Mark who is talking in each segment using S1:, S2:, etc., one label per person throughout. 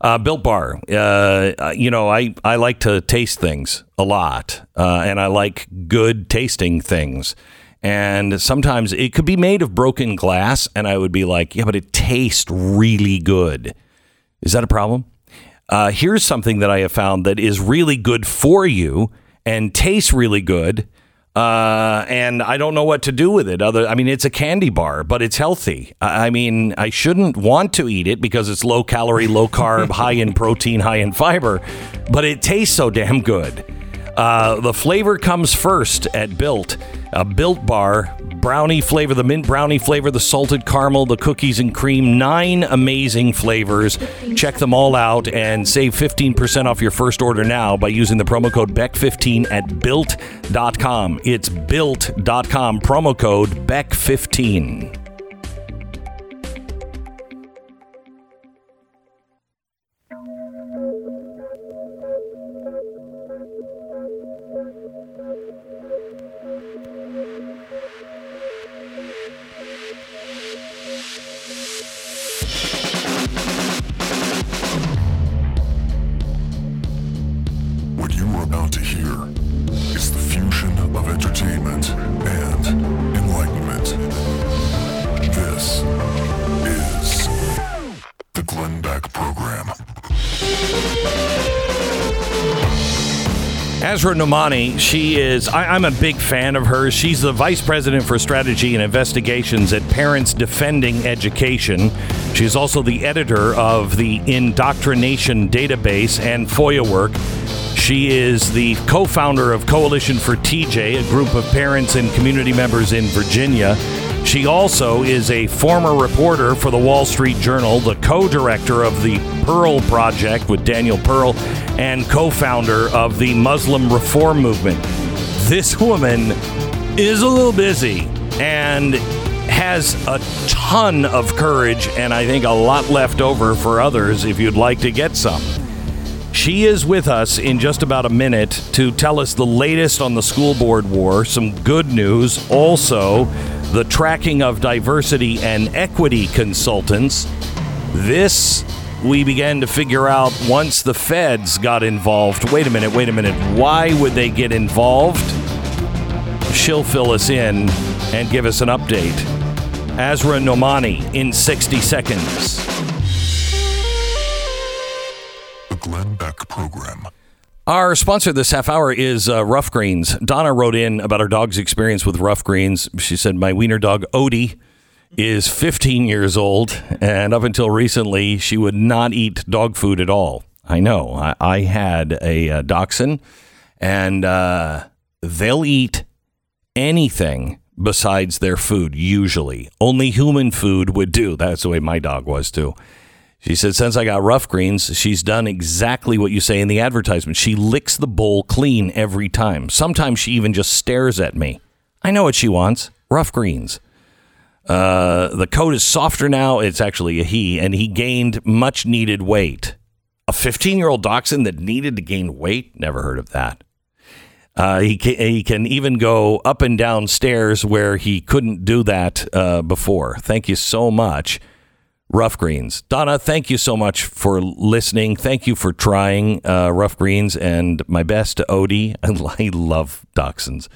S1: Uh, Built Bar. Uh, you know, I, I like to taste things a lot, uh, and I like good tasting things. And sometimes it could be made of broken glass, and I would be like, yeah, but it tastes really good. Is that a problem? Uh, here's something that I have found that is really good for you and tastes really good uh, and I don't know what to do with it. Other, I mean, it's a candy bar, but it's healthy. I mean, I shouldn't want to eat it because it's low calorie, low carb, high in protein, high in fiber, but it tastes so damn good. Uh, the flavor comes first at Built, a Built bar, brownie flavor, the mint brownie flavor, the salted caramel, the cookies and cream. Nine amazing flavors. Check them all out and save 15% off your first order now by using the promo code BECK15 at built.com. It's built.com, promo code BECK15. Asra Nomani, she is, I, I'm a big fan of hers. She's the Vice President for Strategy and Investigations at Parents Defending Education. She's also the editor of the Indoctrination Database and FOIA work. She is the co founder of Coalition for TJ, a group of parents and community members in Virginia. She also is a former reporter for the Wall Street Journal, the co director of the Pearl Project with Daniel Pearl, and co founder of the Muslim Reform Movement. This woman is a little busy and has a ton of courage, and I think a lot left over for others if you'd like to get some. She is with us in just about a minute to tell us the latest on the school board war, some good news, also the tracking of diversity and equity consultants. This we began to figure out once the feds got involved. Wait a minute, wait a minute. Why would they get involved? She'll fill us in and give us an update. Asra Nomani in 60 seconds.
S2: The Glenn Beck Program.
S1: Our sponsor this half hour is uh, Rough Greens. Donna wrote in about her dog's experience with Rough Greens. She said, My wiener dog, Odie, is 15 years old, and up until recently, she would not eat dog food at all. I know. I, I had a, uh dachshund, and uh, they'll eat anything besides their food, usually. Only human food would do. That's the way my dog was, too. She said, since I got rough greens, she's done exactly what you say in the advertisement. She licks the bowl clean every time. Sometimes she even just stares at me. I know what she wants rough greens. Uh, the coat is softer now. It's actually a he, and he gained much needed weight. A 15 year old dachshund that needed to gain weight? Never heard of that. Uh, he, can, he can even go up and down stairs where he couldn't do that uh, before. Thank you so much. Rough Greens. Donna, thank you so much for listening. Thank you for trying uh, Rough Greens, and my best to Odie. I love dachshunds.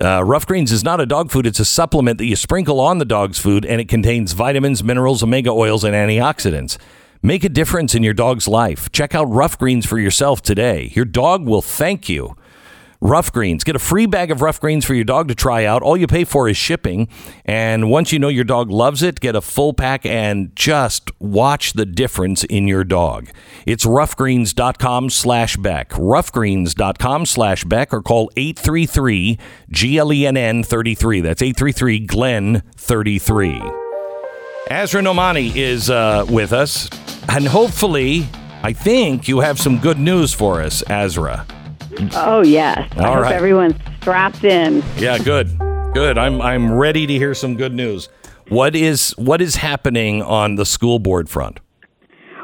S1: Uh, Rough Greens is not a dog food, it's a supplement that you sprinkle on the dog's food, and it contains vitamins, minerals, omega oils, and antioxidants. Make a difference in your dog's life. Check out Rough Greens for yourself today. Your dog will thank you. Rough Greens. Get a free bag of Rough Greens for your dog to try out. All you pay for is shipping. And once you know your dog loves it, get a full pack and just watch the difference in your dog. It's roughgreens.com slash Beck. Roughgreens.com slash Beck or call 833 GLENN 33. That's 833 Glen 33. Asra Nomani is uh, with us, and hopefully I think you have some good news for us, Asra.
S3: Oh yes. I
S1: All
S3: hope
S1: right.
S3: everyone's strapped in.
S1: Yeah, good. Good. I'm I'm ready to hear some good news. What is what is happening on the school board front?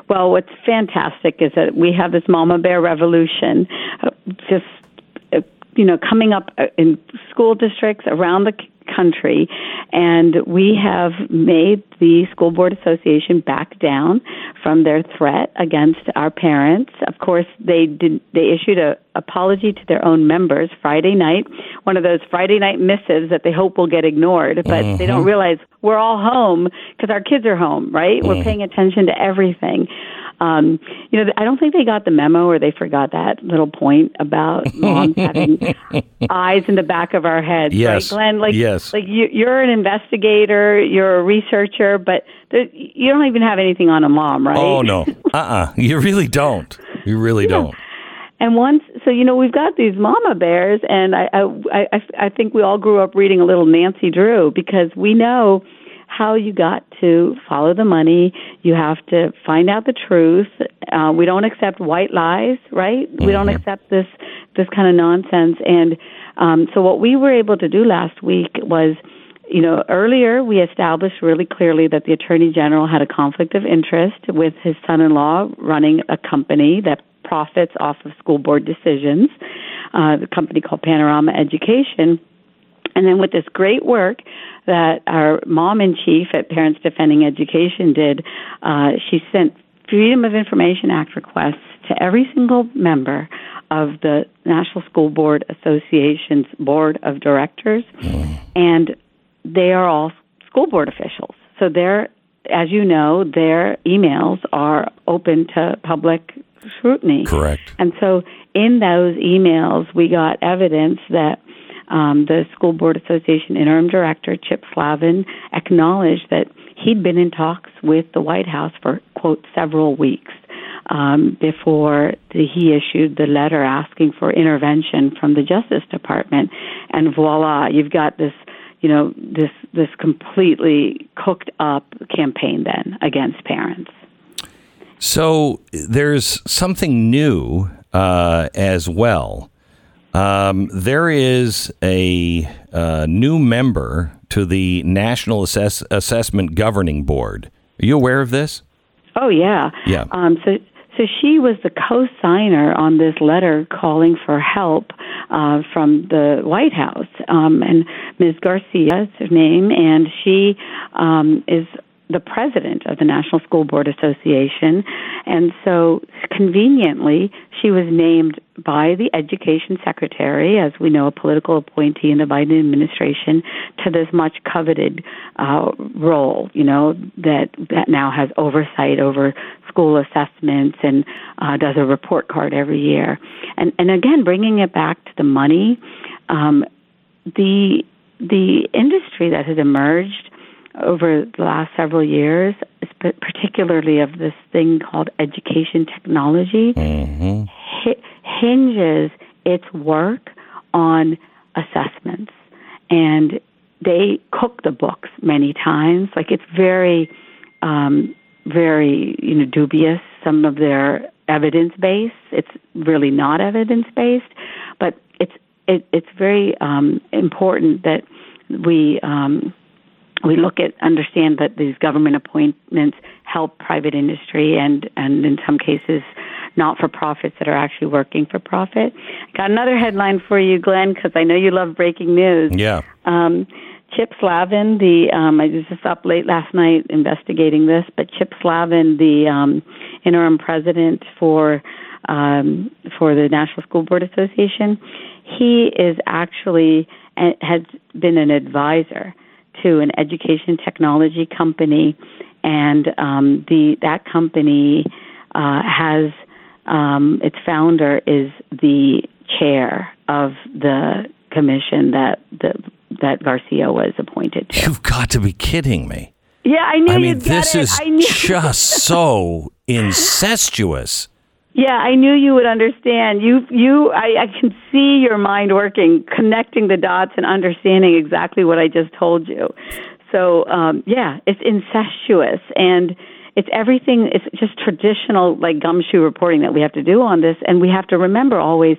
S3: Well, what's fantastic is that we have this Mama Bear revolution, uh, just uh, you know, coming up uh, in school districts around the country, and we have made the school board association back down from their threat against our parents. Of course, they did. They issued a apology to their own members Friday night, one of those Friday night missives that they hope will get ignored, but they don't mm-hmm. realize we're all home because our kids are home, right? We're mm. paying attention to everything. Um, you know, I don't think they got the memo or they forgot that little point about moms having eyes in the back of our heads.
S1: Yes.
S3: Right, Glenn? Like,
S1: Yes.
S3: like you, you're an investigator, you're a researcher, but there, you don't even have anything on a mom, right?
S1: Oh no. Uh-uh. You really don't. You really don't.
S3: And once, so you know, we've got these mama bears, and I, I, I, I think we all grew up reading a little Nancy Drew because we know how you got to follow the money. You have to find out the truth. Uh, we don't accept white lies, right? We don't accept this this kind of nonsense. And um, so, what we were able to do last week was you know, earlier we established really clearly that the Attorney General had a conflict of interest with his son in law running a company that profits off of school board decisions, uh, the company called Panorama Education. And then with this great work that our mom in chief at Parents Defending Education did, uh, she sent Freedom of Information Act requests to every single member of the National School Board Association's board of directors. And they are all school board officials. So they're, as you know, their emails are open to public scrutiny.
S1: Correct.
S3: And so in those emails, we got evidence that um, the School Board Association interim director, Chip Slaven, acknowledged that he'd been in talks with the White House for, quote, several weeks um, before the, he issued the letter asking for intervention from the Justice Department. And voila, you've got this you know this this completely cooked up campaign then against parents.
S1: So there's something new uh, as well. Um, there is a uh, new member to the National Assess- Assessment Governing Board. Are you aware of this?
S3: Oh yeah.
S1: Yeah.
S3: Um, so so she was the co-signer on this letter calling for help uh, from the White House, um, and Ms. Garcia is her name, and she um, is the president of the National School Board Association, and so conveniently she was named by the education secretary, as we know, a political appointee in the Biden administration, to this much coveted uh, role. You know that that now has oversight over school assessments and uh, does a report card every year. And and again, bringing it back to the money, um, the the industry that has emerged over the last several years, particularly of this thing called education technology, hi- hinges its work on assessments. And they cook the books many times. Like it's very, um, very you know dubious. Some of their evidence base. It's really not evidence based, but it's it, it's very um, important that we um, we look at understand that these government appointments help private industry and and in some cases not for profits that are actually working for profit. Got another headline for you, Glenn, because I know you love breaking news.
S1: Yeah.
S3: Um, Chip Slaven, the um, I was just up late last night investigating this, but Chip Slaven, the um, interim president for um, for the National School Board Association, he is actually uh, has been an advisor to an education technology company, and um, the that company uh, has um, its founder is the chair of the commission that the that Garcia was appointed to.
S1: You've got to be kidding me.
S3: Yeah, I knew
S1: I mean, this
S3: it.
S1: is just so incestuous.
S3: Yeah, I knew you would understand. You, you, I, I can see your mind working, connecting the dots and understanding exactly what I just told you. So, um, yeah, it's incestuous, and it's everything. It's just traditional like gumshoe reporting that we have to do on this, and we have to remember always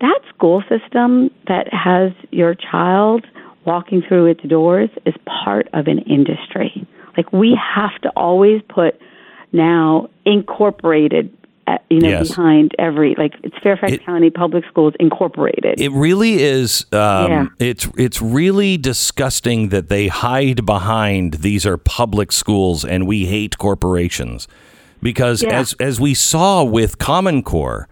S3: that school system that has your child walking through its doors is part of an industry. Like we have to always put now incorporated you know
S1: Yes.
S3: behind every like it's Fairfax
S1: It-
S3: County Public Schools incorporated.
S1: It really is. Um,
S3: Yeah.
S1: It's it's really disgusting that they hide behind these are public schools and we hate corporations, because
S3: Yeah.
S1: as as we saw with Common Core,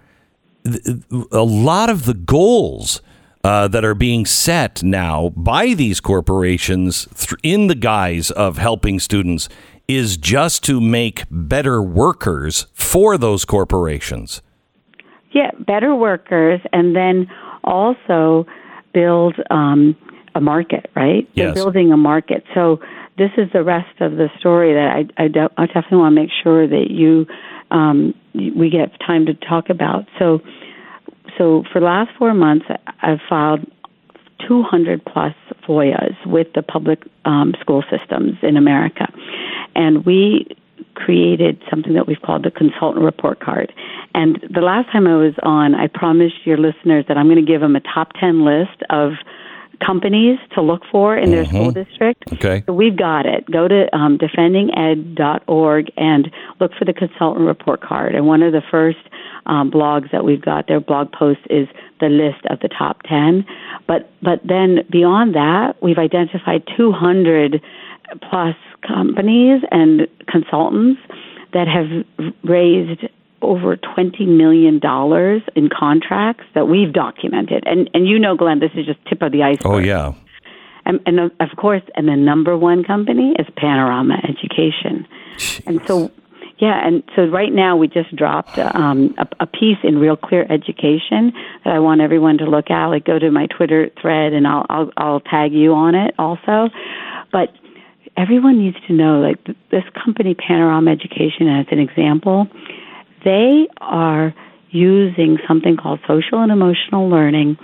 S1: th- a lot of the goals. Uh, that are being set now by these corporations th- in the guise of helping students is just to make better workers for those corporations.
S3: Yeah, better workers, and then also build um, a market. Right?
S1: Yes.
S3: They're building a market. So this is the rest of the story that I I, I definitely want to make sure that you um, we get time to talk about. So so for the last four months, I've filed 200 plus FOIAs with the public um, school systems in America. And we created something that we've called the consultant report card. And the last time I was on, I promised your listeners that I'm going to give them a top 10 list of companies to look for in their school district.
S1: Okay.
S3: So we've got it. Go to um, defendinged.org and look for the consultant report card. And one of the first um, blogs that we've got, their blog post is the list of the top 10. But, but then beyond that, we've identified 200 plus companies and consultants that have raised over $20 million in contracts that we've documented. And, and you know, Glenn, this is just tip of the iceberg.
S1: Oh yeah.
S3: And, and of course, and the number one company is Panorama Education. And so, yeah, and so right now we just dropped um, a, a piece in Real Clear Education that I want everyone to look at. Like, go to my Twitter thread, and I'll I'll, I'll tag you on it also. But everyone needs to know, like this company, Panorama Education, as an example, they are using something called social and emotional learning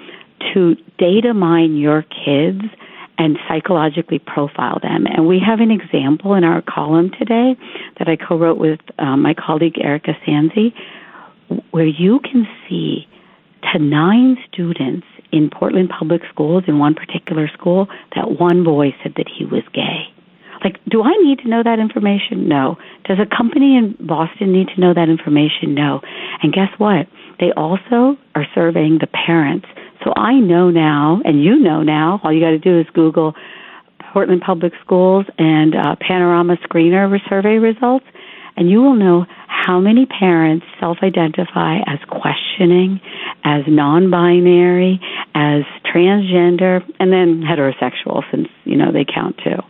S3: to data mine your kids and psychologically profile them. And we have an example in our column today that I co wrote with um, my colleague Erika Sanzi, where you can see to nine students in Portland Public Schools, in one particular school, that one boy said that he was gay. Like, do I need to know that information? No. Does a company in Boston need to know that information? No. And guess what? They also are surveying the parents. So I know now, and you know now, all you got to do is Google Portland Public Schools and uh, Panorama Screener survey results, and you will know how many parents self identify as questioning, as non binary, as transgender, and then heterosexual, since, you know, they count too.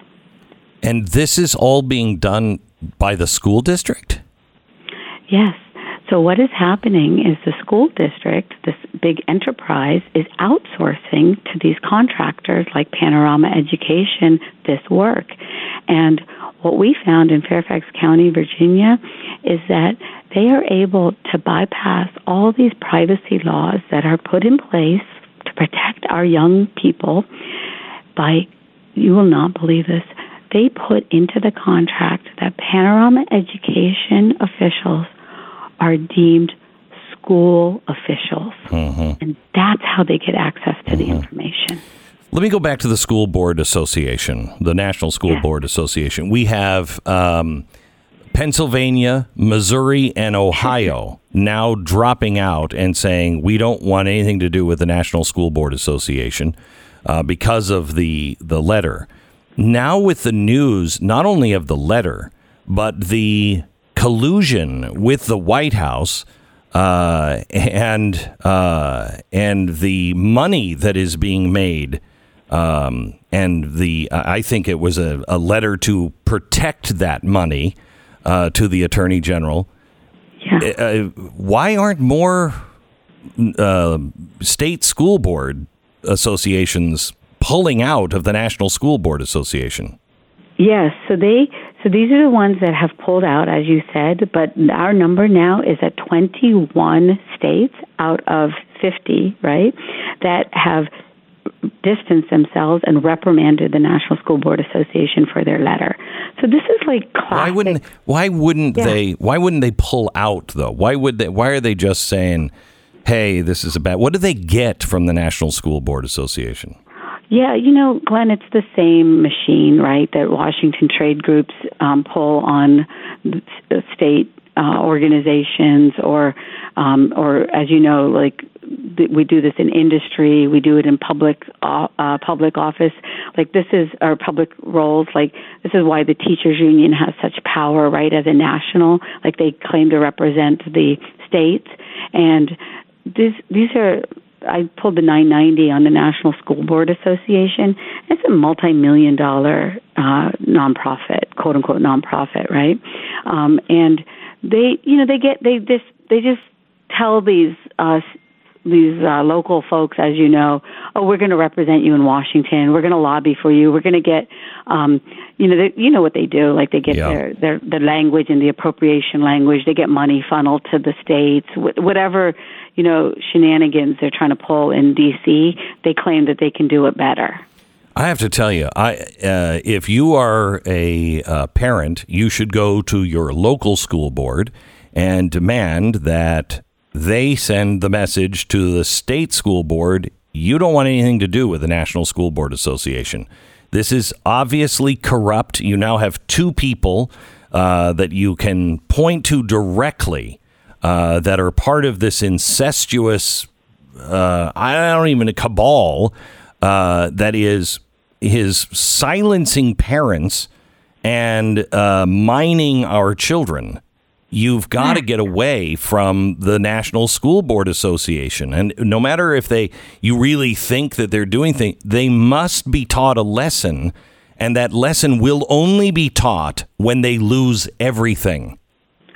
S1: And this is all being done by the school district?
S3: Yes. So what is happening is the school district, this big enterprise, is outsourcing to these contractors like Panorama Education this work. And what we found in Fairfax County, Virginia, is that they are able to bypass all these privacy laws that are put in place to protect our young people by, you will not believe this, they put into the contract that Panorama Education officials are deemed school officials. And that's how they get access to the information.
S1: Let me go back to the School Board Association, the National School
S3: Yeah.
S1: Board Association. We have um, Pennsylvania, Missouri, and Ohio now dropping out and saying we don't want anything to do with the National School Board Association uh, because of the the letter. Now with the news, not only of the letter, but the collusion with the White House uh, and uh, and the money that is being made, um, and the I think it was a, a letter to protect that money uh, to the Attorney General.
S3: Yeah.
S1: Uh, why aren't more uh, state school board associations pulling out of the National School Board Association?
S3: Yes, so they so these are the ones that have pulled out, as you said. But our number now is at 21 states out of 50, right? That have distanced themselves and reprimanded the National School Board Association for their letter. So this is like classic.
S1: Why wouldn't Why wouldn't
S3: Yeah.
S1: they? Why wouldn't they pull out though? Why would they? Why are they just saying, "Hey, this is a bad"? What do they get from the National School Board Association?
S3: Yeah, you know, Glenn, it's the same machine, right? That Washington trade groups um, pull on state uh, organizations, or, um, or as you know, like we do this in industry, we do it in public uh, uh, public office. Like this is our public roles. Like this is why the teachers union has such power, right? As a national, like they claim to represent the states, and these these are I pulled the 990 on the National School Board Association. It's a multi-million dollar uh, nonprofit, quote unquote nonprofit, right? Um, and they, you know, they get they just they just tell these uh, these uh, local folks, as you know, oh, we're going to represent you in Washington. We're going to lobby for you. We're going to get, um, you know, they, you know what they do. Like they get
S1: Yeah.
S3: their their the language and the appropriation language. They get money funneled to the states. Wh- Whatever, you know, shenanigans they're trying to pull in D.C. They claim that they can do it better.
S1: I have to tell you, I uh, if you are a uh, parent, you should go to your local school board and demand that they send the message to the state school board. You don't want anything to do with the National School Board Association. This is obviously corrupt. You now have two people uh, that you can point to directly uh, that are part of this incestuous uh, I don't even a cabal uh, that is his silencing parents and uh, mining our children. You've got to get away from the National School Board Association, and no matter if they you really think that they're doing things, they must be taught a lesson, and that lesson will only be taught when they lose everything.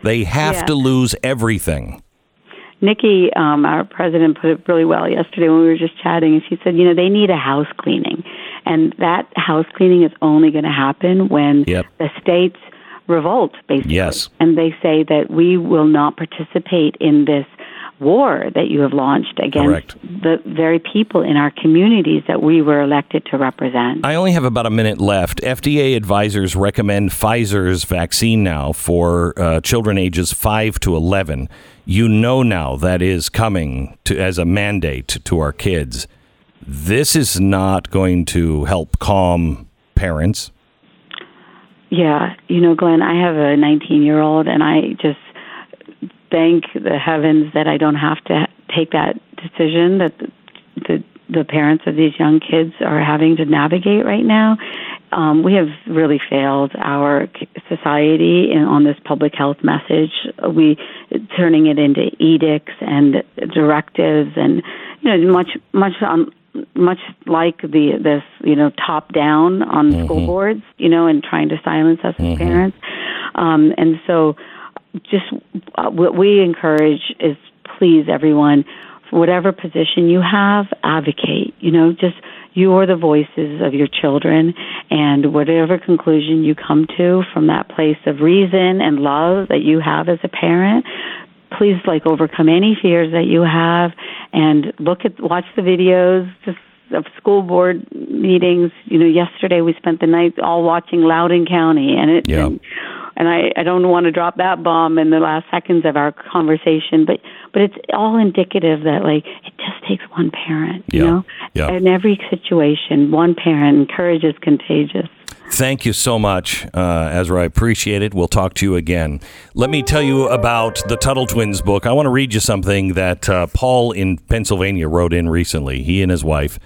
S1: They have
S3: Yeah.
S1: to lose everything.
S3: Nikki, um, our president, put it really well yesterday when we were just chatting, and she said, you know, they need a house cleaning, and that house cleaning is only going to happen when
S1: Yep.
S3: the states revolt, basically,
S1: Yes.
S3: and they say that we will not participate in this war that you have launched against
S1: Correct.
S3: the very people in our communities that we were elected to represent.
S1: I only have about a minute left. FDA advisors recommend Pfizer's vaccine now for uh, children ages 5 to 11. You know now that is coming to, as a mandate to our kids. This is not going to help calm parents.
S3: Yeah, you know, Glenn, I have a 19 year old, and I just thank the heavens that I don't have to take that decision that the, the, the parents of these young kids are having to navigate right now. Um, we have really failed our society in, on this public health message. We turning it into edicts and directives, and you know, much much um, much like the this you know top down on school boards, you know, and trying to silence us as parents. Um, and so, just uh, what we encourage is please everyone, for whatever position you have, advocate. You know, just you are the voices of your children, and whatever conclusion you come to from that place of reason and love that you have as a parent, please like overcome any fears that you have and look at watch the videos just of school board meetings you know yesterday we spent the night all watching Loudoun County and it
S1: Yeah.
S3: and, and I I don't want to drop that bomb in the last seconds of our conversation but but it's all indicative that like it just takes one parent you know
S1: Yeah.
S3: in every situation one parent encourages contagious
S1: Thank you so much, uh, Ezra. I appreciate it. We'll talk to you again. Let me tell you about the Tuttle Twins book. I want to read you something that uh, Paul in Pennsylvania wrote in recently. He and his wife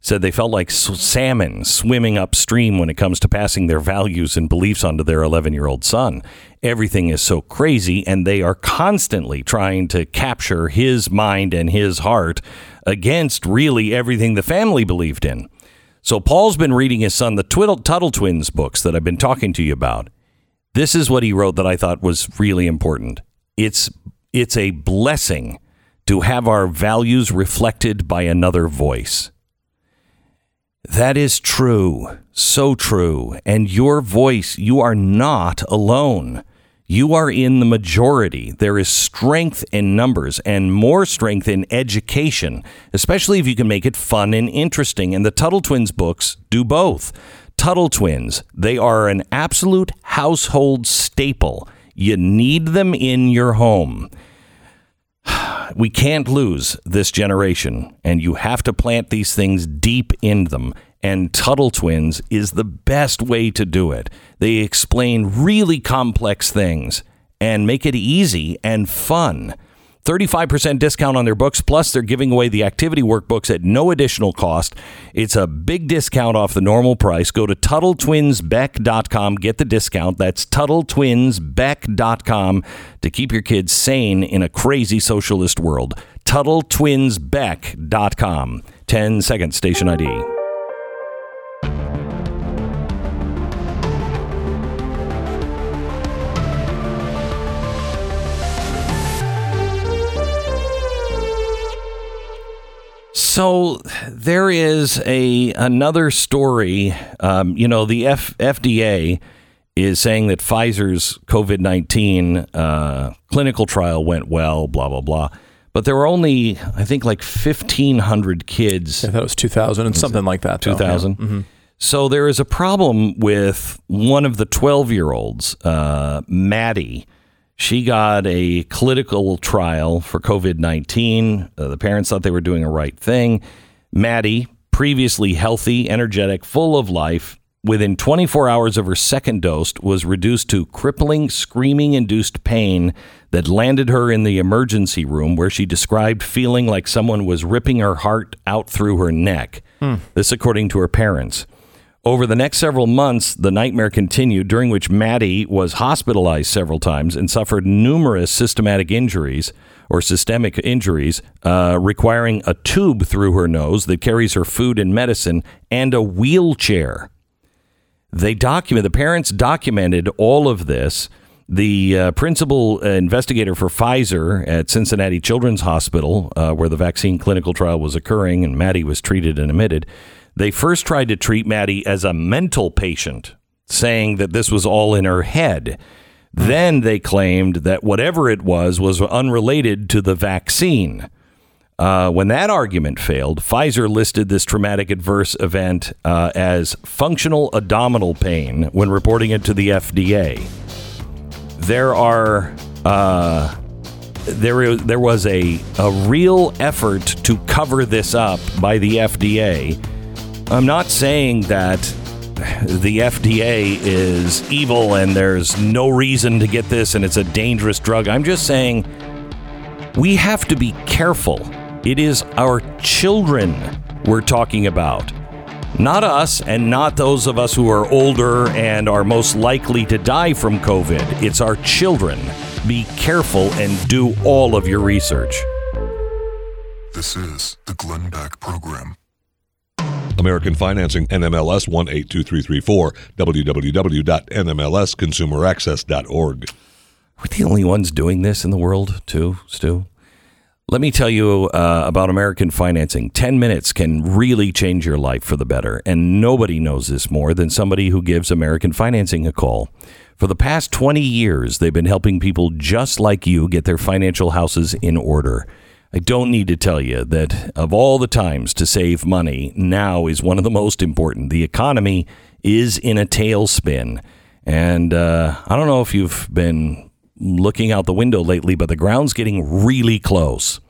S1: said they felt like salmon swimming upstream when it comes to passing their values and beliefs onto their 11 year old son. Everything is so crazy, and they are constantly trying to capture his mind and his heart against really everything the family believed in. So Paul's been reading his son the Twiddle, Tuttle Twins books that I've been talking to you about. This is what he wrote that I thought was really important. It's it's a blessing to have our values reflected by another voice. That is true, so true. And your voice, you are not alone. You are in the majority. There is strength in numbers and more strength in education, especially if you can make it fun and interesting. And the Tuttle Twins books do both. Tuttle Twins, they are an absolute household staple. You need them in your home. We can't lose this generation, and you have to plant these things deep in them and Tuttle Twins is the best way to do it. They explain really complex things and make it easy and fun. 35% discount on their books, plus they're giving away the activity workbooks at no additional cost. It's a big discount off the normal price. Go to TuttleTwinsBeck.com, get the discount. That's TuttleTwinsBeck.com to keep your kids sane in a crazy socialist world. TuttleTwinsBeck.com. 10 second station ID. So there is a another story. Um, you know, the F- FDA is saying that Pfizer's COVID nineteen uh, clinical trial went well. Blah blah blah. But there were only, I think, like fifteen hundred kids.
S4: I thought it was two thousand and something like that.
S1: Two thousand. Yeah. Mm-hmm. So there is a problem with one of the twelve year olds, uh, Maddie she got a clinical trial for COVID 19. Uh, the parents thought they were doing a right thing. Maddie, previously healthy, energetic, full of life, within 24 hours of her second dose, was reduced to crippling, screaming induced pain that landed her in the emergency room where she described feeling like someone was ripping her heart out through her neck. Hmm. This, according to her parents. Over the next several months, the nightmare continued, during which Maddie was hospitalized several times and suffered numerous systematic injuries or systemic injuries, uh, requiring a tube through her nose that carries her food and medicine and a wheelchair. They document the parents documented all of this. The uh, principal investigator for Pfizer at Cincinnati Children's Hospital, uh, where the vaccine clinical trial was occurring and Maddie was treated and admitted, they first tried to treat Maddie as a mental patient, saying that this was all in her head. Then they claimed that whatever it was was unrelated to the vaccine. Uh, when that argument failed, Pfizer listed this traumatic adverse event uh, as functional abdominal pain when reporting it to the FDA. There are uh, there there was a a real effort to cover this up by the FDA I'm not saying that the FDA is evil and there's no reason to get this and it's a dangerous drug. I'm just saying we have to be careful. It is our children we're talking about. Not us and not those of us who are older and are most likely to die from COVID. It's our children. Be careful and do all of your research.
S2: This is the Glenn Beck Program.
S5: American Financing, NMLS 182334, www.nmlsconsumeraccess.org.
S1: We're the only ones doing this in the world, too, Stu. Let me tell you uh, about American financing. 10 minutes can really change your life for the better, and nobody knows this more than somebody who gives American financing a call. For the past 20 years, they've been helping people just like you get their financial houses in order. I don't need to tell you that of all the times to save money, now is one of the most important. The economy is in a tailspin. And uh, I don't know if you've been looking out the window lately, but the ground's getting really close.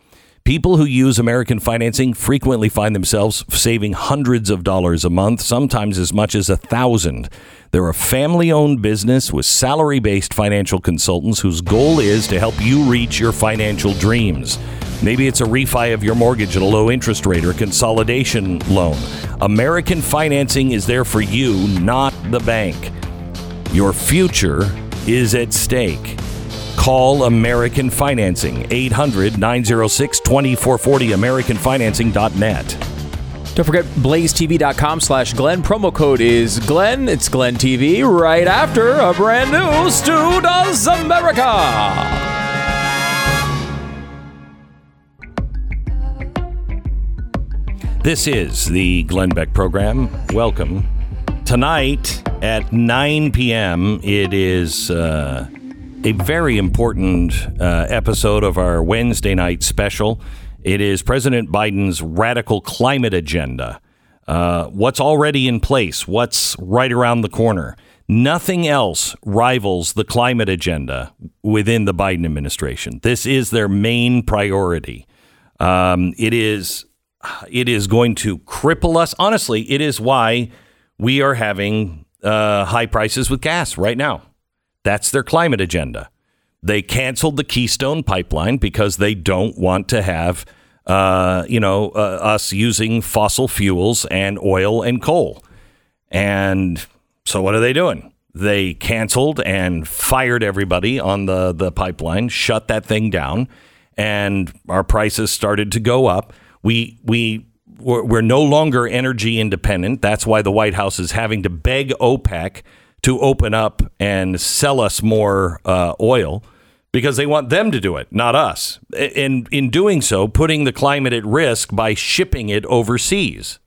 S1: People who use American financing frequently find themselves saving hundreds of dollars a month, sometimes as much as a thousand. They're a family owned business with salary based financial consultants whose goal is to help you reach your financial dreams. Maybe it's a refi of your mortgage at a low interest rate or a consolidation loan. American Financing is there for you, not the bank. Your future is at stake. Call American Financing, 800 906 2440, AmericanFinancing.net.
S4: Don't forget blazetv.com slash Glenn. Promo code is Glenn. It's Glenn TV right after a brand new Stu Does America.
S1: This is the Glenn Beck program. Welcome. Tonight at 9 p.m., it is uh, a very important uh, episode of our Wednesday night special. It is President Biden's radical climate agenda. Uh, what's already in place? What's right around the corner? Nothing else rivals the climate agenda within the Biden administration. This is their main priority. Um, it is it is going to cripple us. Honestly, it is why we are having uh, high prices with gas right now. That's their climate agenda. They canceled the Keystone pipeline because they don't want to have, uh, you know, uh, us using fossil fuels and oil and coal. And so, what are they doing? They canceled and fired everybody on the the pipeline, shut that thing down, and our prices started to go up. We we we're, we're no longer energy independent. That's why the White House is having to beg OPEC to open up and sell us more uh, oil because they want them to do it, not us. And in doing so, putting the climate at risk by shipping it overseas.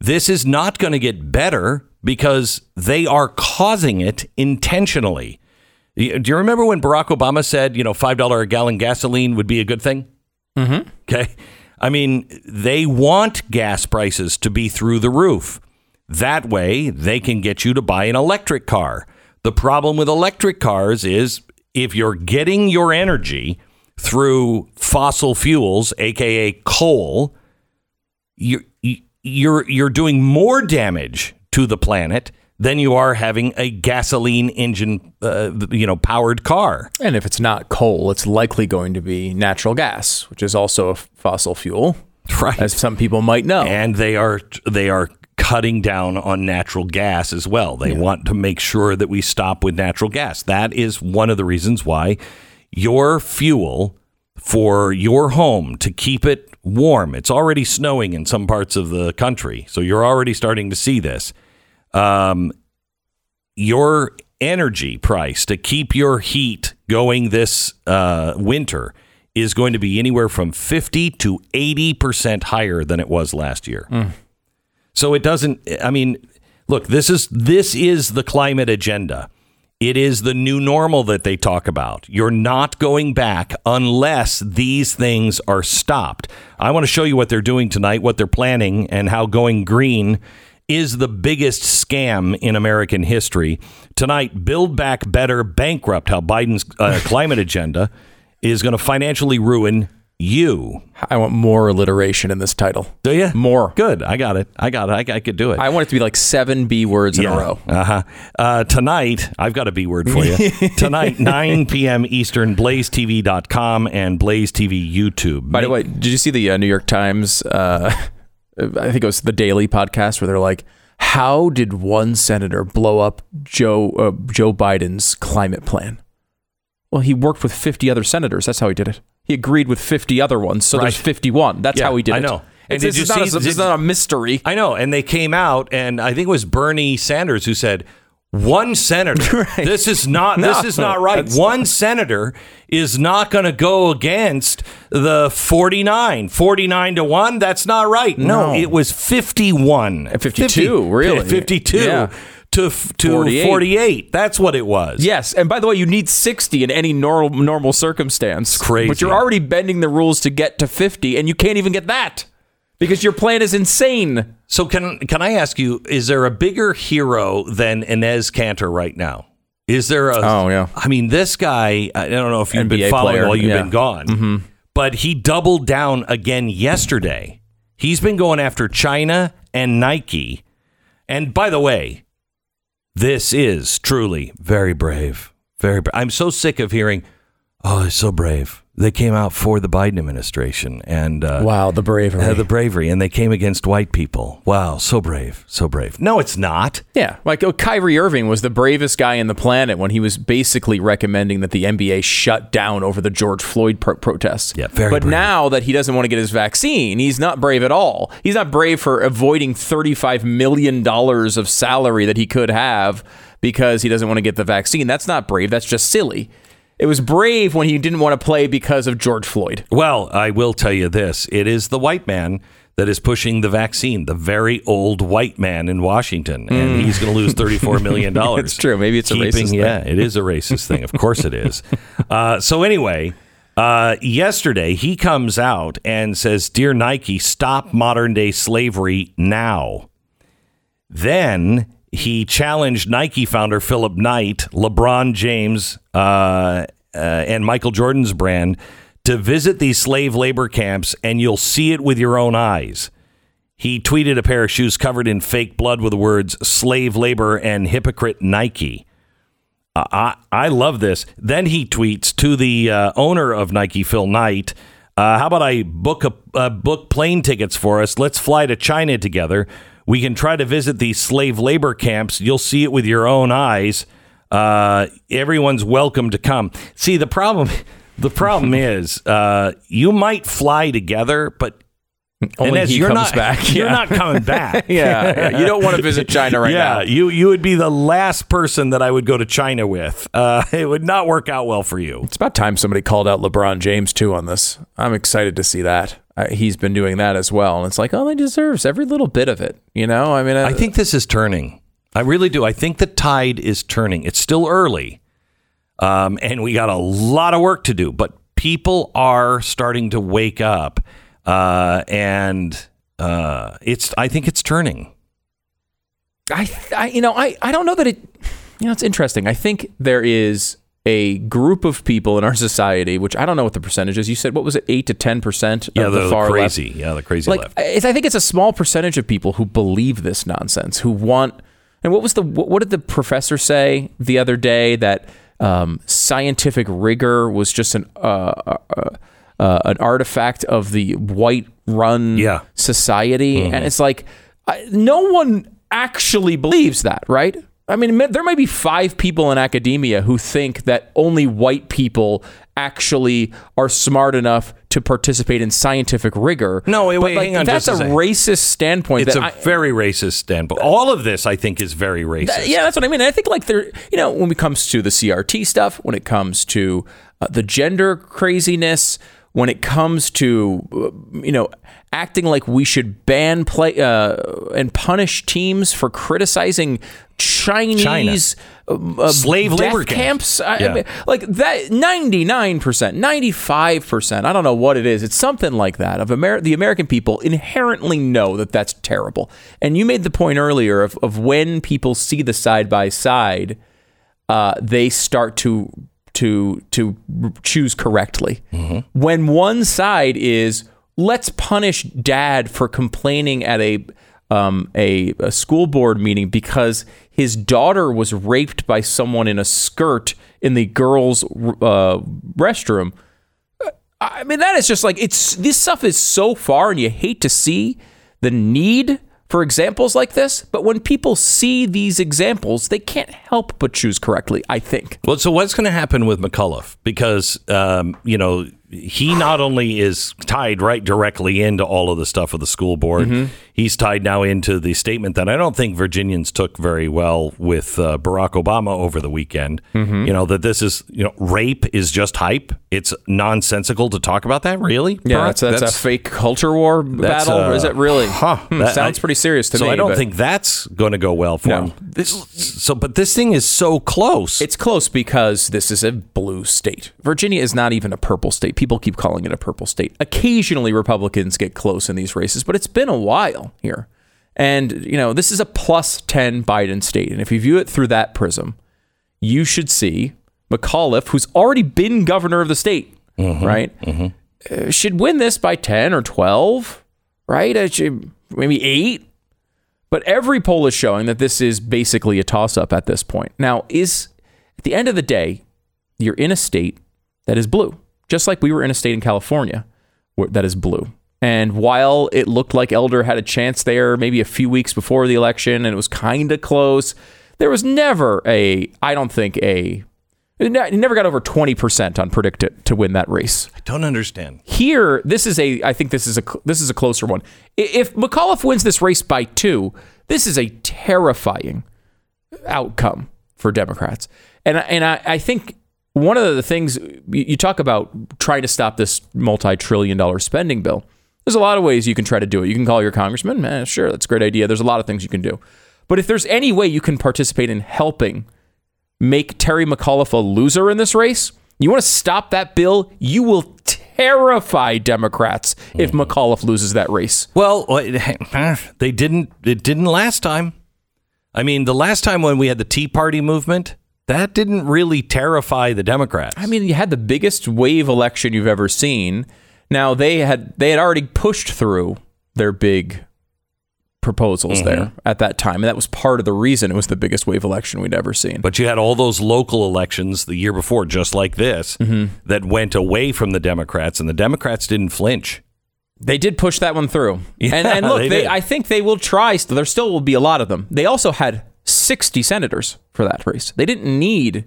S1: This is not going to get better because they are causing it intentionally. Do you remember when Barack Obama said, you know, $5 a gallon gasoline would be a good thing? Mm-hmm. Okay. I mean, they want gas prices to be through the roof. That way, they can get you to buy an electric car. The problem with electric cars is if you're getting your energy through fossil fuels, aka coal, you're you're you're doing more damage to the planet than you are having a gasoline engine, uh, you know, powered car.
S4: And if it's not coal, it's likely going to be natural gas, which is also a fossil fuel,
S1: right?
S4: As some people might know.
S1: And they are they are cutting down on natural gas as well. They yeah. want to make sure that we stop with natural gas. That is one of the reasons why your fuel for your home to keep it warm. It's already snowing in some parts of the country, so you're already starting to see this. Um, your energy price to keep your heat going this uh, winter is going to be anywhere from 50 to 80% higher than it was last year. Mm. So it doesn't I mean, look, this is this is the climate agenda. It is the new normal that they talk about. You're not going back unless these things are stopped. I want to show you what they're doing tonight, what they're planning, and how going green is the biggest scam in American history. Tonight, Build Back Better bankrupt, how Biden's uh, climate agenda is going to financially ruin you.
S4: I want more alliteration in this title.
S1: Do you?
S4: More.
S1: Good. I got it. I got it. I, I could do it.
S4: I want it to be like seven B words yeah. in a row.
S1: Uh-huh. Uh, tonight, I've got a B word for you. tonight, 9 p.m. Eastern, blazetv.com and Blaze TV YouTube.
S4: By the way, did you see the uh, New York Times? Uh, I think it was the Daily podcast where they're like, how did one senator blow up Joe uh, Joe Biden's climate plan? Well, he worked with 50 other senators. That's how he did it. He agreed with 50 other ones. So right. there's 51. That's
S1: yeah,
S4: how he did
S1: it.
S4: I
S1: know.
S4: And did you see, not a, did, not a mystery.
S1: I know. And they came out, and I think it was Bernie Sanders who said, one senator. Right. This is not. No, this is not right. One senator is not going to go against the 49. 49 to 1. That's not right. No, no it was 51.
S4: Uh, 52, 50, really?
S1: 52. Yeah to to 48. 48. That's what it was.
S4: Yes, and by the way, you need 60 in any normal normal circumstance.
S1: It's crazy.
S4: But you're already bending the rules to get to 50 and you can't even get that because your plan is insane.
S1: So can can I ask you is there a bigger hero than Enes Kanter right now? Is there a
S4: Oh yeah.
S1: I mean this guy I don't know if you've NBA been following player. while you've yeah. been gone.
S4: Mm-hmm.
S1: But he doubled down again yesterday. He's been going after China and Nike. And by the way, this is truly very brave. Very brave. I'm so sick of hearing, oh, they're so brave. They came out for the Biden administration and uh,
S4: wow, the bravery,
S1: uh, the bravery, and they came against white people. Wow, so brave, so brave. No, it's not.
S4: Yeah, like oh, Kyrie Irving was the bravest guy in the planet when he was basically recommending that the NBA shut down over the George Floyd pro- protests.
S1: Yeah, very.
S4: But
S1: brave.
S4: now that he doesn't want to get his vaccine, he's not brave at all. He's not brave for avoiding thirty-five million dollars of salary that he could have because he doesn't want to get the vaccine. That's not brave. That's just silly. It was brave when he didn't want to play because of George Floyd.
S1: Well, I will tell you this: it is the white man that is pushing the vaccine, the very old white man in Washington, and he's going to lose $34 million.
S4: It's true. Maybe it's a
S1: Keeping-
S4: racist thing.
S1: Yeah, it is a racist thing. Of course it is. Uh, so, anyway, uh, yesterday he comes out and says, Dear Nike, stop modern day slavery now. Then he challenged Nike founder Philip Knight, LeBron James, uh, uh, and Michael Jordan's brand to visit these slave labor camps, and you'll see it with your own eyes. He tweeted a pair of shoes covered in fake blood with the words slave labor and hypocrite Nike. Uh, I, I love this. Then he tweets to the uh, owner of Nike, Phil Knight, uh, how about I book a uh, book plane tickets for us? Let's fly to China together. We can try to visit these slave labor camps. You'll see it with your own eyes. Uh, everyone's welcome to come. See the problem. The problem is uh, you might fly together, but
S4: Only
S1: as
S4: he
S1: you're
S4: comes
S1: not,
S4: back.
S1: You're
S4: Yeah.
S1: not coming back.
S4: yeah, yeah. You don't want to visit China right
S1: yeah,
S4: now.
S1: you you would be the last person that I would go to China with. Uh, it would not work out well for you.
S4: It's about time somebody called out LeBron James too on this. I'm excited to see that. Uh, he's been doing that as well, and it's like, oh, he deserves every little bit of it. You know, I mean, uh,
S1: I think this is turning. I really do. I think the tide is turning. It's still early, um, and we got a lot of work to do. But people are starting to wake up, uh, and uh, it's. I think it's turning.
S4: I, I, you know, I, I don't know that it. You know, it's interesting. I think there is a group of people in our society, which I don't know what the percentage is. You said what was it, eight to ten percent
S1: Yeah,
S4: of
S1: the,
S4: the far left?
S1: crazy. Yeah, the crazy
S4: like
S1: left.
S4: it's, I think it's a small percentage of people who believe this nonsense, who want. And what was the what, what did the professor say the other day that um, scientific rigor was just an uh, uh, uh, an artifact of the white run
S1: Yeah.
S4: society, and it's like I, no one actually believes that, right? I mean, there might be five people in academia who think that only white people actually are smart enough to participate in scientific rigor.
S1: No, wait, wait,
S4: like,
S1: hang on
S4: That's a
S1: a
S4: racist standpoint.
S1: It's a
S4: I-
S1: very racist standpoint. All of this, I think, is very racist.
S4: yeah, that's what I mean. I think like there, you know, when it comes to the CRT stuff, when it comes to uh, the gender craziness, when it comes to uh, you know acting like we should ban play uh, and punish teams for criticizing Chinese um, uh,
S1: Slave
S4: death
S1: labor
S4: camps,
S1: camps.
S4: I, I
S1: Yeah.
S4: mean, like that, ninety nine percent, ninety five percent. I don't know what it is. It's something like that. Of Amer- the American people inherently know that that's terrible. And you made the point earlier of of when people see the side by side, uh, they start to to to choose correctly. When one side is let's punish dad for complaining at a um, a, a school board meeting because his daughter was raped by someone in a skirt in the girls' uh, restroom. I mean, that is just like it's this stuff is so far, and you hate to see the need for examples like this. But when people see these examples, they can't help but choose correctly. I think.
S1: Well, so what's going to happen with McAuliffe? Because um, you know he not only is tied right directly into all of the stuff with the school board,
S4: Mm-hmm.
S1: he's tied now into the statement that I don't think Virginians took very well with uh, Barack Obama over the weekend.
S4: Mm-hmm.
S1: You know that this is you know rape is just hype. It's nonsensical to talk about that. Really?
S4: Yeah,
S1: Barack?
S4: that's, that's, a fake culture war battle.
S1: uh,
S4: is it really?
S1: huh,
S4: Hmm,
S1: that-
S4: sounds
S1: I-
S4: pretty serious to
S1: so
S4: me.
S1: I don't
S4: but
S1: think that's going to go well for
S4: No.
S1: him. This, so, but this thing is so close.
S4: it's close because this is a blue state. Virginia is not even a purple state. People keep calling it a purple state. Occasionally, Republicans get close in these races, but it's been a while here. And you know, this is a plus ten Biden state, and if you view it through that prism, you should see McAuliffe, who's already been governor of the state, mm-hmm. right, mm-hmm. uh, should win this by 10 or 12, right? Uh, should, maybe eight. But every poll is showing that this is basically a toss up at this point. Now, is at the end of the day, you're in a state that is blue, just like we were in a state in California where, that is blue. And while it looked like Elder had a chance there maybe a few weeks before the election and it was kind of close, there was never a, I don't think, a, it never got over 20% on predicted to win that race
S1: I don't understand.
S4: here this is a i think this is a, this is a closer one if mcauliffe wins this race by two this is a terrifying outcome for democrats and and i, I think one of the things you talk about trying to stop this multi-trillion dollar spending bill There's a lot of ways you can try to do it. You can call your congressman. Eh, sure, that's a great idea. There's a lot of things you can do. But if there's any way you can participate in helping make Terry McAuliffe a loser in this race, you want to stop that bill, you will terrify Democrats if McAuliffe loses that race.
S1: Well, they didn't. It didn't last time. I mean, the last time when we had the Tea Party movement, that didn't really terrify the Democrats.
S4: I mean, you had the biggest wave election you've ever seen. Now they had they had already pushed through their big proposals there mm-hmm. at that time, and that was part of the reason it was the biggest wave election we'd ever seen.
S1: But you had all those local elections the year before, just like this, mm-hmm. that went away from the Democrats, and the Democrats didn't flinch.
S4: They did push that one through.
S1: Yeah,
S4: and, and look,
S1: they
S4: they. I think they will try. There still will be a lot of them. They also had 60 senators for that race. They didn't need.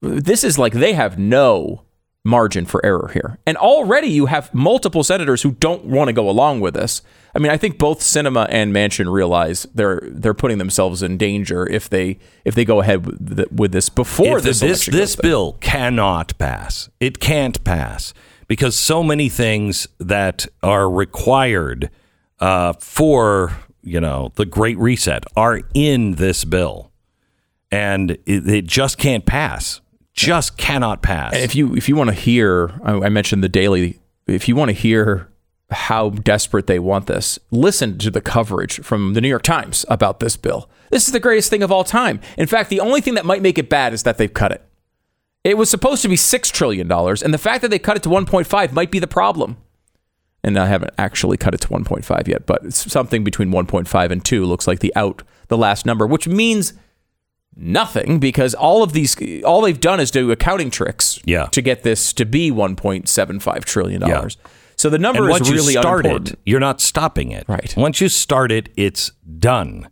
S4: This is like they have no margin for error here. And already you have multiple senators who don't want to go along with this. I mean, I think both Sinema and Manchin realize they're they're putting themselves in danger if they if they go ahead with, th- with this before
S1: If
S4: this
S1: this this bill cannot pass. It can't pass because so many things that are required uh, for you know the Great Reset are in this bill, and it, it just can't pass. Just cannot pass.
S4: And if you if you want to hear, I, I mentioned the daily. If you want to hear how desperate they want this, listen to the coverage from the New York Times about this bill. This is the greatest thing of all time. In fact, the only thing that might make it bad is that they've cut it. It was supposed to be six trillion dollars, and the fact that they cut it to 1.5 might be the problem. And I haven't actually cut it to 1.5 yet, but it's something between 1.5 and 2 looks like the out the last number, which means nothing because all of these all they've done is do accounting tricks
S1: Yeah.
S4: to get this to be 1.75 trillion dollars. So the number
S1: and
S4: is
S1: once
S4: really
S1: you start
S4: unimportant.
S1: you're not stopping it.
S4: Right.
S1: Once you start it, it's done.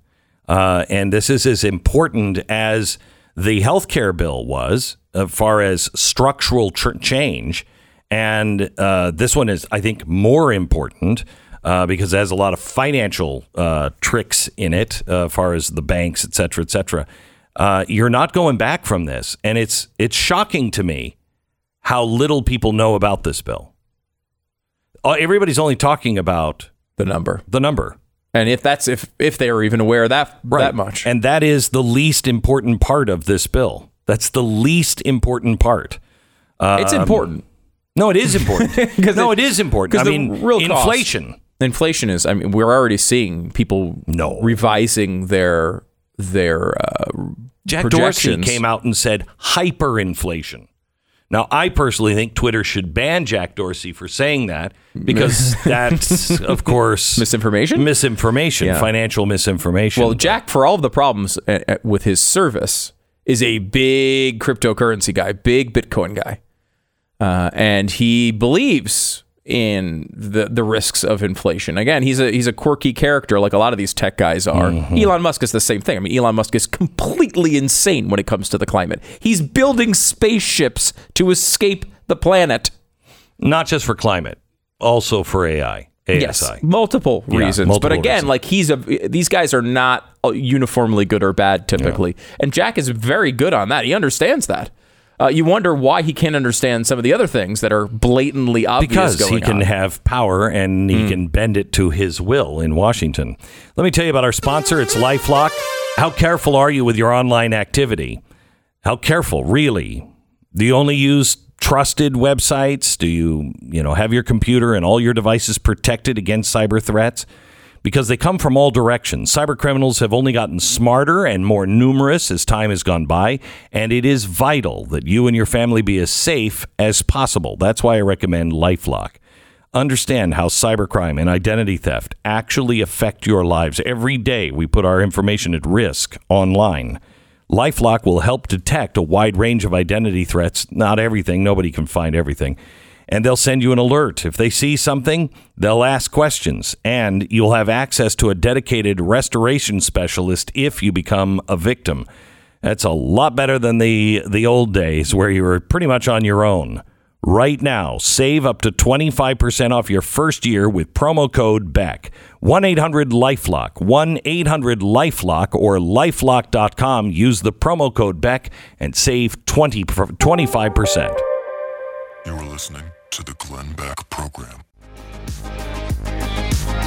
S1: Uh, and this is as important as the healthcare bill was, as far as structural tr- change. And uh, this one is, I think, more important uh, because it has a lot of financial uh, tricks in it, uh, as far as the banks, et cetera, et cetera. Uh, you're not going back from this, and it's it's shocking to me how little people know about this bill. Uh, Everybody's only talking about
S4: the number.
S1: the number.
S4: And if that's if if they are even aware of that that much.
S1: And that is the least important part of this bill. That's the least important part.
S4: it's
S1: Um,
S4: important.
S1: No, it is important. no,
S4: it-
S1: is important. I mean,
S4: real cost-
S1: inflation.
S4: Inflation is I mean we're already seeing people
S1: No.
S4: revising their their uh,
S1: Jack Dorsey came out and said hyperinflation. Now, I personally think Twitter should ban Jack Dorsey for saying that because that's, of course,
S4: Misinformation?
S1: misinformation,
S4: Yeah.
S1: financial misinformation.
S4: Well, Jack, for all of the problems uh, uh, with his service, is a big cryptocurrency guy, big Bitcoin guy, uh, and he believes in the the risks of inflation. Again, he's a he's a quirky character, like a lot of these tech guys are. Elon Musk is the same thing. I mean, Elon Musk is completely insane when it comes to the climate. He's building spaceships to escape the planet.
S1: not just for climate, also for AI, ASI.
S4: Yes, multiple
S1: Yeah,
S4: reasons.
S1: multiple
S4: but again,
S1: reasons.
S4: like he's a these guys are not uniformly good or bad typically, and Jack is very good on that. He understands that. Uh, you wonder why he can't understand some of the other things that are blatantly obvious
S1: because he can
S4: on.
S1: Have power and he can bend it to his will in Washington. Let me tell you about our sponsor. It's LifeLock. How careful are you with your online activity? How careful, really? Do you only use trusted websites? Do you, you know, have your computer and all your devices protected against cyber threats? Because they come from all directions. Cyber criminals have only gotten smarter and more numerous as time has gone by, and it is vital that you and your family be as safe as possible. That's why I recommend LifeLock. Understand how cybercrime and identity theft actually affect your lives. Every day we put our information at risk online. Lifelock will help detect a wide range of identity threats. Not everything, nobody can find everything. And they'll send you an alert. If they see something, they'll ask questions, and you'll have access to a dedicated restoration specialist if you become a victim. That's a lot better than the, the old days where you were pretty much on your own. Right now, save up to 25% off your first year with promo code BECK. 1 800 Lifelock, 1 800 Lifelock, or lifelock.com. Use the promo code BECK and save 20, 25%.
S2: You are listening to the Glenn Beck Program.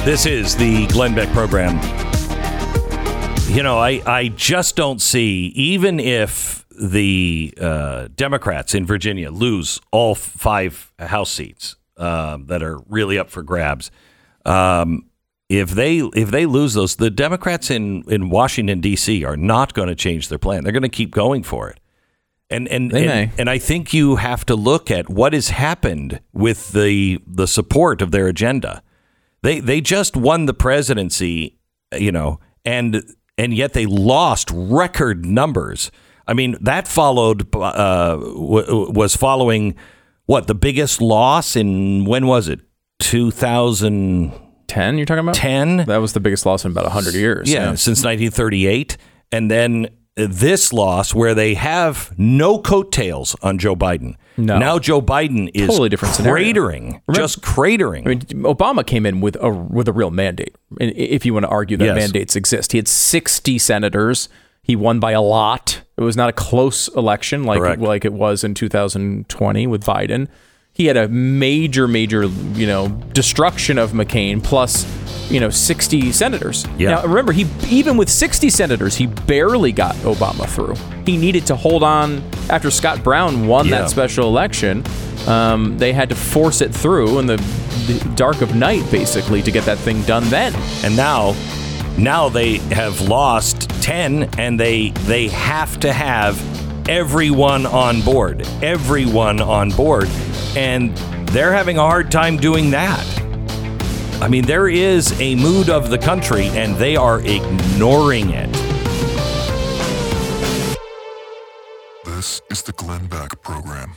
S1: This is the Glenn Beck program. You know, I, I just don't see, even if the uh, Democrats in Virginia lose all five House seats um, that are really up for grabs, um, if they if they lose those, the Democrats in, in Washington D.C. are not going to change their plan. They're going to keep going for it. And and and, and I think you have to look at what has happened with the the support of their agenda. They they just won the presidency, you know, and and yet they lost record numbers. I mean, that followed uh, w- was following what the biggest loss in when was it? 2010.
S4: 10 you're talking about? 10. That was the biggest loss in about 100 years.
S1: Yeah, since 1938. And then this loss where they have no coattails on Joe Biden.
S4: No.
S1: Now Joe Biden is
S4: Totally different
S1: cratering, just cratering.
S4: I mean, Obama came in with a with a real mandate. If you want to argue that
S1: Yes.
S4: mandates exist, he had 60 senators. He won by a lot. It was not a close election like
S1: Correct.
S4: like it was in 2020 with Biden. He had a major, major, you know, destruction of McCain plus, you know, 60 senators.
S1: Yeah.
S4: Now remember, he even with 60 senators, he barely got Obama through. He needed to hold on after Scott Brown won
S1: Yeah.
S4: that special election. Um, they had to force it through in the, the dark of night, basically, to get that thing done. Then
S1: and now now they have lost 10 and they they have to have everyone on board everyone on board and they're having a hard time doing that i mean there is a mood of the country and they are ignoring it
S2: This is the Glenn Beck Program.